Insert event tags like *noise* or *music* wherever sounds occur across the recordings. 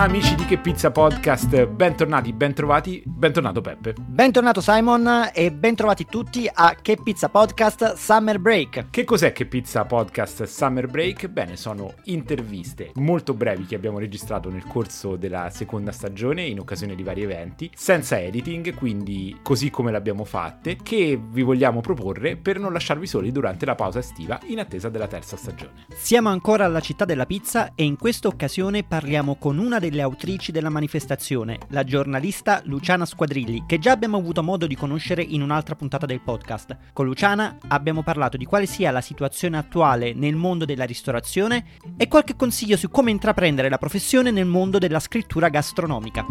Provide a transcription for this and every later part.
Amici di Che Pizza Podcast, bentornati, bentrovati, bentornato Peppe. Bentornato Simon e bentrovati tutti a Che Pizza Podcast Summer Break. Che cos'è Che Pizza Podcast Summer Break? Bene, sono interviste molto brevi che abbiamo registrato nel corso della seconda stagione in occasione di vari eventi, senza editing, quindi così come l'abbiamo fatte, che vi vogliamo proporre per non lasciarvi soli durante la pausa estiva in attesa della terza stagione. Siamo ancora alla città della pizza e in questa occasione parliamo con una delle delle autrici della manifestazione, la giornalista Luciana Squadrilli, che già abbiamo avuto modo di conoscere in un'altra puntata del podcast. Con Luciana abbiamo parlato di quale sia la situazione attuale nel mondo della ristorazione e qualche consiglio su come intraprendere la professione nel mondo della scrittura gastronomica.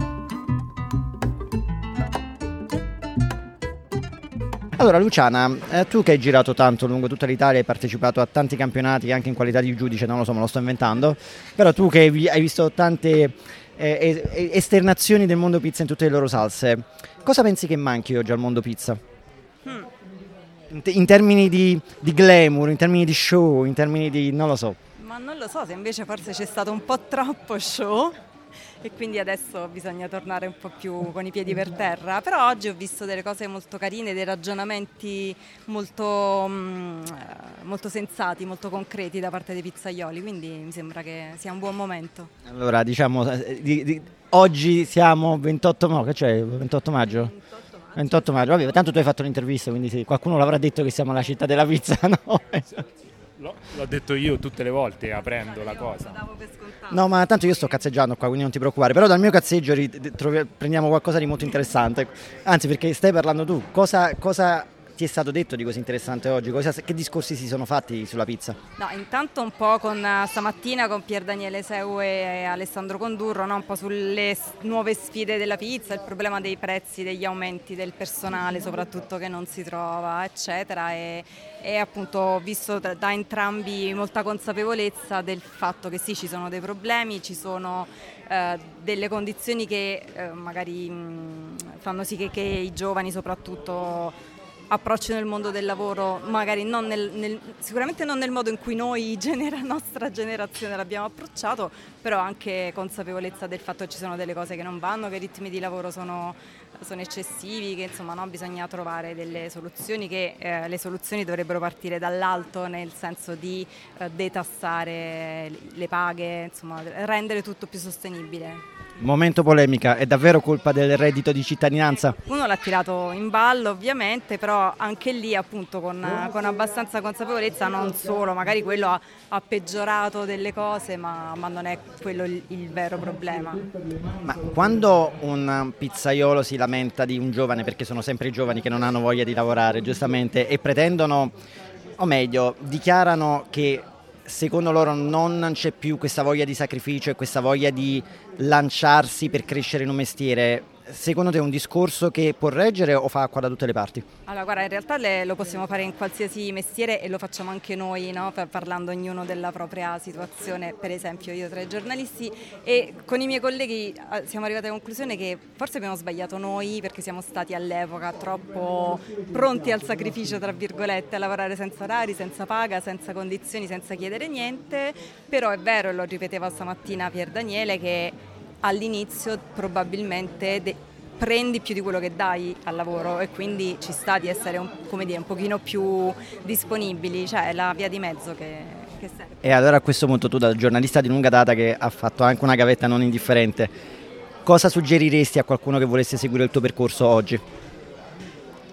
Allora Luciana, eh, tu che hai girato tanto lungo tutta l'Italia, hai partecipato a tanti campionati anche in qualità di giudice, non lo so, me lo sto inventando, però tu che hai visto tante eh, esternazioni del mondo pizza in tutte le loro salse, cosa pensi che manchi oggi al mondo pizza? Hmm. In, in, termini di, di glamour, in termini di show, in termini di... non lo so. Ma non lo so se invece forse c'è stato un po' troppo show e quindi adesso bisogna tornare un po' più con i piedi per terra. Però oggi ho visto delle cose molto carine, dei ragionamenti molto, mm, molto sensati, molto concreti da parte dei pizzaioli, quindi mi sembra che sia un buon momento. Allora, diciamo, eh, di, di, oggi siamo 28, no, cioè 28 maggio? 28 maggio. 28 maggio, vabbè, tanto tu hai fatto l'intervista, quindi sì, qualcuno l'avrà detto che siamo la città della pizza, *laughs* no? L'ho, l'ho detto io tutte le volte aprendo la cosa. No, ma tanto io sto cazzeggiando qua, quindi non ti preoccupare. Però dal mio cazzeggio prendiamo qualcosa di molto interessante. Anzi, perché stai parlando tu. Cosa, cosa ti è stato detto di così interessante oggi? Cosa, che discorsi si sono fatti sulla pizza? No, intanto un po' con eh, stamattina con Pier Daniele Seu e Alessandro Condurro, no? un po' sulle nuove sfide della pizza, il problema dei prezzi, degli aumenti del personale soprattutto che non si trova, eccetera. E, e appunto ho visto da, entrambi molta consapevolezza del fatto che sì, ci sono dei problemi, ci sono eh, delle condizioni che eh, magari mh, fanno sì che, che i giovani soprattutto approccio nel mondo del lavoro, magari non nel, nel, sicuramente non nel modo in cui noi, *laughs* genera, nostra generazione, l'abbiamo approcciato, però anche consapevolezza del fatto che ci sono delle cose che non vanno, che i ritmi di lavoro sono, sono eccessivi, che insomma no, bisogna trovare delle soluzioni, che eh, le soluzioni dovrebbero partire dall'alto nel senso di eh, detassare le paghe, insomma rendere tutto più sostenibile. Momento polemica, è davvero colpa del reddito di cittadinanza? Uno l'ha tirato in ballo ovviamente, però anche lì appunto con, con abbastanza consapevolezza non solo, magari quello ha, ha peggiorato delle cose ma, ma non è quello il, il, vero problema. Ma quando un pizzaiolo si lamenta di un giovane, perché sono sempre i giovani che non hanno voglia di lavorare giustamente e pretendono, o meglio, dichiarano che secondo loro non c'è più questa voglia di sacrificio e questa voglia di lanciarsi per crescere in un mestiere secondo te è un discorso che può reggere o fa acqua da tutte le parti? Allora, guarda, in realtà le, lo possiamo fare in qualsiasi mestiere e lo facciamo anche noi, no? parlando ognuno della propria situazione, per esempio io tra i giornalisti e con i miei colleghi eh, siamo arrivati alla conclusione che forse abbiamo sbagliato noi perché siamo stati all'epoca troppo pronti al sacrificio, tra virgolette, a lavorare senza orari, senza paga, senza condizioni, senza chiedere niente, però è vero, lo ripeteva stamattina Pier Daniele, che all'inizio probabilmente de- prendi più di quello che dai al lavoro e quindi ci sta di essere un, dire, un pochino più disponibili, cioè è la via di mezzo che, che serve. E allora a questo punto tu da giornalista di lunga data che ha fatto anche una gavetta non indifferente, cosa suggeriresti a qualcuno che volesse seguire il tuo percorso oggi?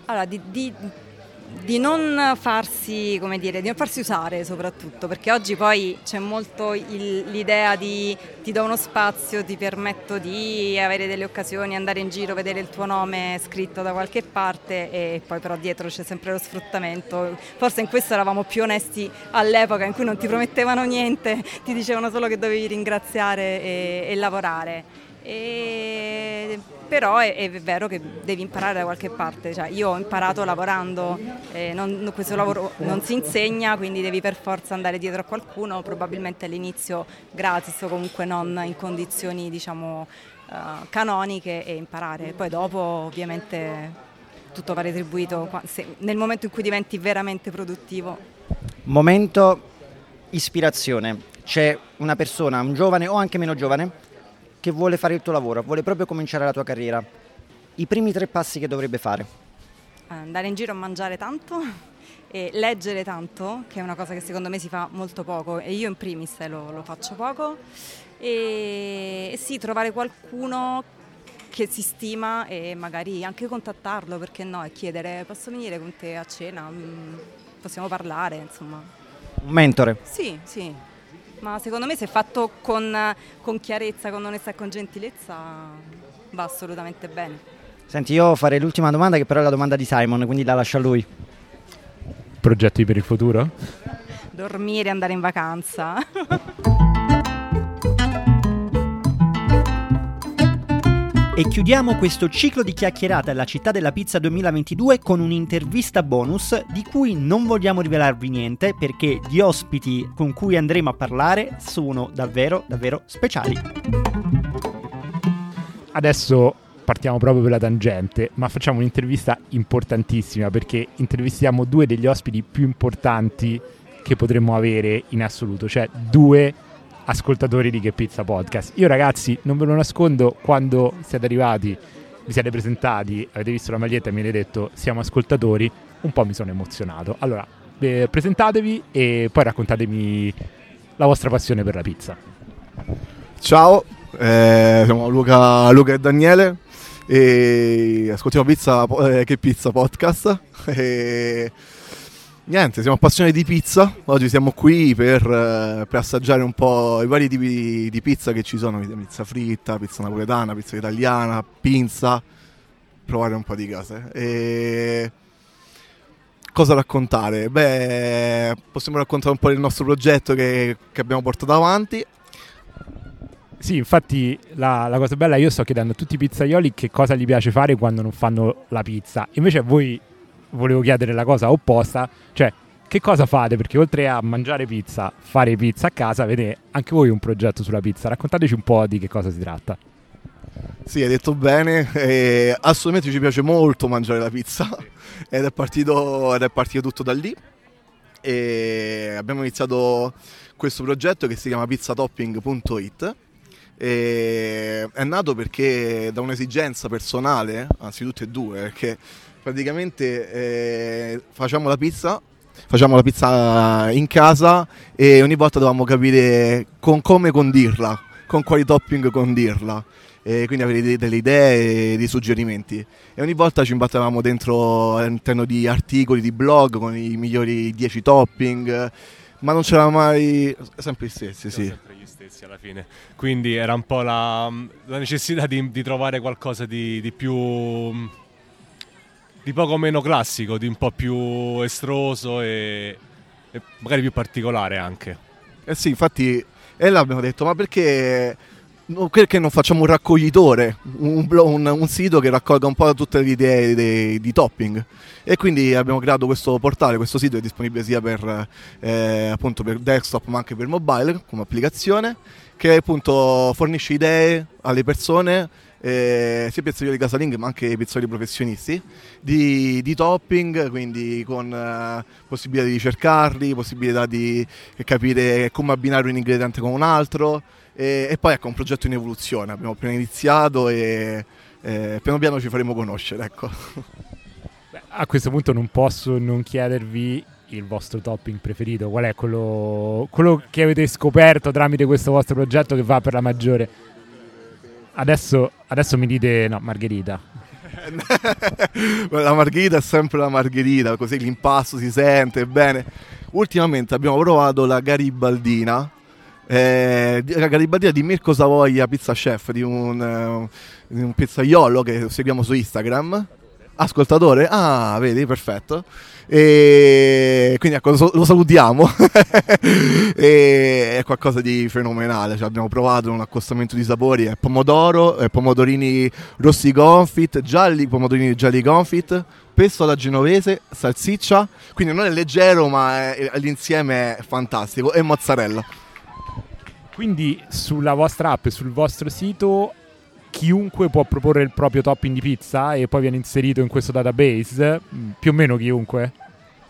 Allora, di, di di non farsi, come dire, di non farsi usare soprattutto, perché oggi poi c'è molto il, l'idea di ti do uno spazio, ti permetto di avere delle occasioni, andare in giro, vedere il tuo nome scritto da qualche parte e poi però dietro c'è sempre lo sfruttamento. Forse in questo eravamo più onesti all'epoca in cui non ti promettevano niente, ti dicevano solo che dovevi ringraziare e, e lavorare. E, però è, è, vero che devi imparare da qualche parte, cioè, io ho imparato lavorando, eh, non, questo lavoro non si insegna, quindi devi per forza andare dietro a qualcuno, probabilmente all'inizio gratis o comunque non in condizioni diciamo, uh, canoniche e imparare, poi dopo ovviamente tutto va retribuito se, nel momento in cui diventi veramente produttivo. Momento ispirazione, c'è una persona, un giovane o anche meno giovane, che vuole fare il tuo lavoro, vuole proprio cominciare la tua carriera, i primi tre passi che dovrebbe fare? Andare in giro a mangiare tanto *laughs* e leggere tanto, che è una cosa che secondo me si fa molto poco e io in primis eh, lo, lo faccio poco. E, e sì, trovare qualcuno che si stima e magari anche contattarlo, perché no, e chiedere posso venire con te a cena, mm, possiamo parlare, insomma. Un mentore? Sì, sì, ma secondo me se fatto con, con chiarezza, con onestà e con gentilezza va assolutamente bene. Senti, io farei l'ultima domanda che però è la domanda di Simon, quindi la lascio a lui. Progetti per il futuro? Dormire, andare in vacanza. *laughs* E chiudiamo questo ciclo di chiacchierate alla Città della Pizza 2022 con un'intervista bonus di cui non vogliamo rivelarvi niente perché gli ospiti con cui andremo a parlare sono davvero, davvero speciali. Adesso partiamo proprio per la tangente, ma facciamo un'intervista importantissima perché intervistiamo due degli ospiti più importanti che potremmo avere in assoluto, cioè due ascoltatori di Che Pizza Podcast. Io ragazzi, non ve lo nascondo, quando siete arrivati, vi siete presentati, avete visto la maglietta e mi avete detto siamo ascoltatori, un po' mi sono emozionato. Allora, eh, presentatevi e poi raccontatemi la vostra passione per la pizza. Ciao, eh, siamo Luca, Luca, e Daniele e ascoltiamo pizza, eh, Che Pizza Podcast. *laughs* E Niente, siamo appassionati di pizza, oggi siamo qui per, eh, per, assaggiare un po' i vari tipi di pizza che ci sono, pizza fritta, pizza napoletana, pizza italiana, pinza, provare un po' di cose. E... Cosa raccontare? Beh, possiamo raccontare un po' del nostro progetto che, che abbiamo portato avanti. Sì, infatti la, la cosa bella, io sto chiedendo a tutti i pizzaioli che cosa gli piace fare quando non fanno la pizza, invece voi volevo chiedere la cosa opposta, cioè che cosa fate? Perché oltre a mangiare pizza, fare pizza a casa, avete anche voi un progetto sulla pizza. Raccontateci un po' di che cosa si tratta. Sì, hai detto bene. Eh, assolutamente ci piace molto mangiare la pizza ed è partito, ed è partito tutto da lì. E abbiamo iniziato questo progetto che si chiama pizzatopping.it. E è nato perché da un'esigenza personale, anzi tutte e due, perché praticamente eh, facciamo la pizza facciamo la pizza in casa e ogni volta dovevamo capire con come condirla, con quali topping condirla. E quindi avere delle idee, dei suggerimenti. E ogni volta ci imbattevamo dentro all'interno di articoli, di blog con i migliori 10 topping, ma non c'era mai sempre gli stessi, sì. Sempre gli stessi alla fine. Quindi era un po' la, la necessità di, di, trovare qualcosa di, di più di poco meno classico, di un po' più estroso e, e magari più particolare anche. Eh sì, infatti, e là abbiamo detto, ma perché, perché non facciamo un raccoglitore, un, un, un, sito che raccolga un po' tutte le idee di, di topping? E quindi abbiamo creato questo portale, questo sito è disponibile sia per, eh, per desktop ma anche per mobile come applicazione, che appunto fornisce idee alle persone eh, sia pizzaioli casalinghe ma anche pizzaioli professionisti di, di topping, quindi con eh, possibilità di ricercarli, possibilità di capire come abbinare un ingrediente con un altro e, e poi ecco un progetto in evoluzione, abbiamo appena iniziato e eh, piano piano ci faremo conoscere. Ecco. Beh, a questo punto non posso non chiedervi il vostro topping preferito, qual è quello, quello che avete scoperto tramite questo vostro progetto che va per la maggiore? Adesso, adesso mi dite no, margherita. *laughs* la margherita è sempre la margherita, così l'impasto si sente bene. Ultimamente abbiamo provato la garibaldina, eh, la garibaldina di Mirko Savoia, pizza chef, di un, di un pizzaiolo che seguiamo su Instagram. Ascoltatore? Ah, vedi, perfetto. E quindi ecco, lo, salutiamo. *laughs* è qualcosa di fenomenale. Cioè, abbiamo provato un accostamento di sapori: è pomodoro, è pomodorini rossi confit, gialli, pomodorini gialli confit, pesto alla genovese, salsiccia. Quindi non è leggero, ma è, l'insieme è fantastico. E mozzarella. Quindi sulla vostra app sul vostro sito chiunque può proporre il proprio topping di pizza e poi viene inserito in questo database? Mm, più o meno chiunque?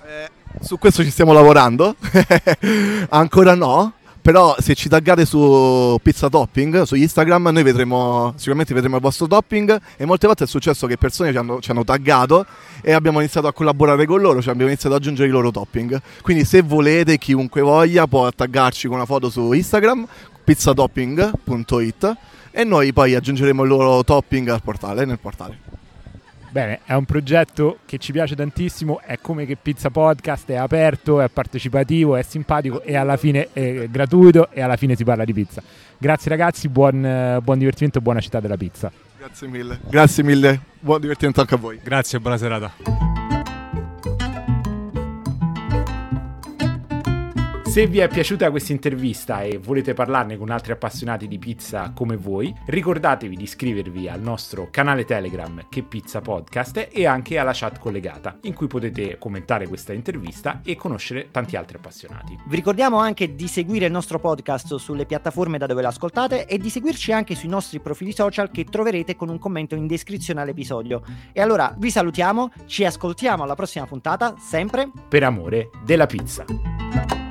Eh, su questo ci stiamo lavorando, *laughs* ancora no, però se ci taggate su Pizza Topping, su Instagram, noi vedremo, sicuramente vedremo il vostro topping e molte volte è successo che persone ci hanno, ci hanno taggato e abbiamo iniziato a collaborare con loro, cioè abbiamo iniziato ad aggiungere i loro topping. Quindi se volete, chiunque voglia può taggarci con una foto su Instagram, pizzatopping.it e noi poi aggiungeremo il loro topping al portale, nel portale. Bene, è un progetto che ci piace tantissimo, è come che Pizza Podcast è aperto, è partecipativo, è simpatico e alla fine è gratuito e alla fine si parla di pizza. Grazie ragazzi, buon, eh, buon divertimento, buona città della pizza. Grazie mille, grazie mille, buon divertimento anche a voi. Grazie, buona serata. Se vi è piaciuta questa intervista e volete parlarne con altri appassionati di pizza come voi, ricordatevi di iscrivervi al nostro canale Telegram Che Pizza Podcast e anche alla chat collegata, in cui potete commentare questa intervista e conoscere tanti altri appassionati. Vi ricordiamo anche di seguire il nostro podcast sulle piattaforme da dove lo ascoltate e di seguirci anche sui nostri profili social che troverete con un commento in descrizione all'episodio. E allora vi salutiamo, ci ascoltiamo alla prossima puntata, sempre per amore della pizza.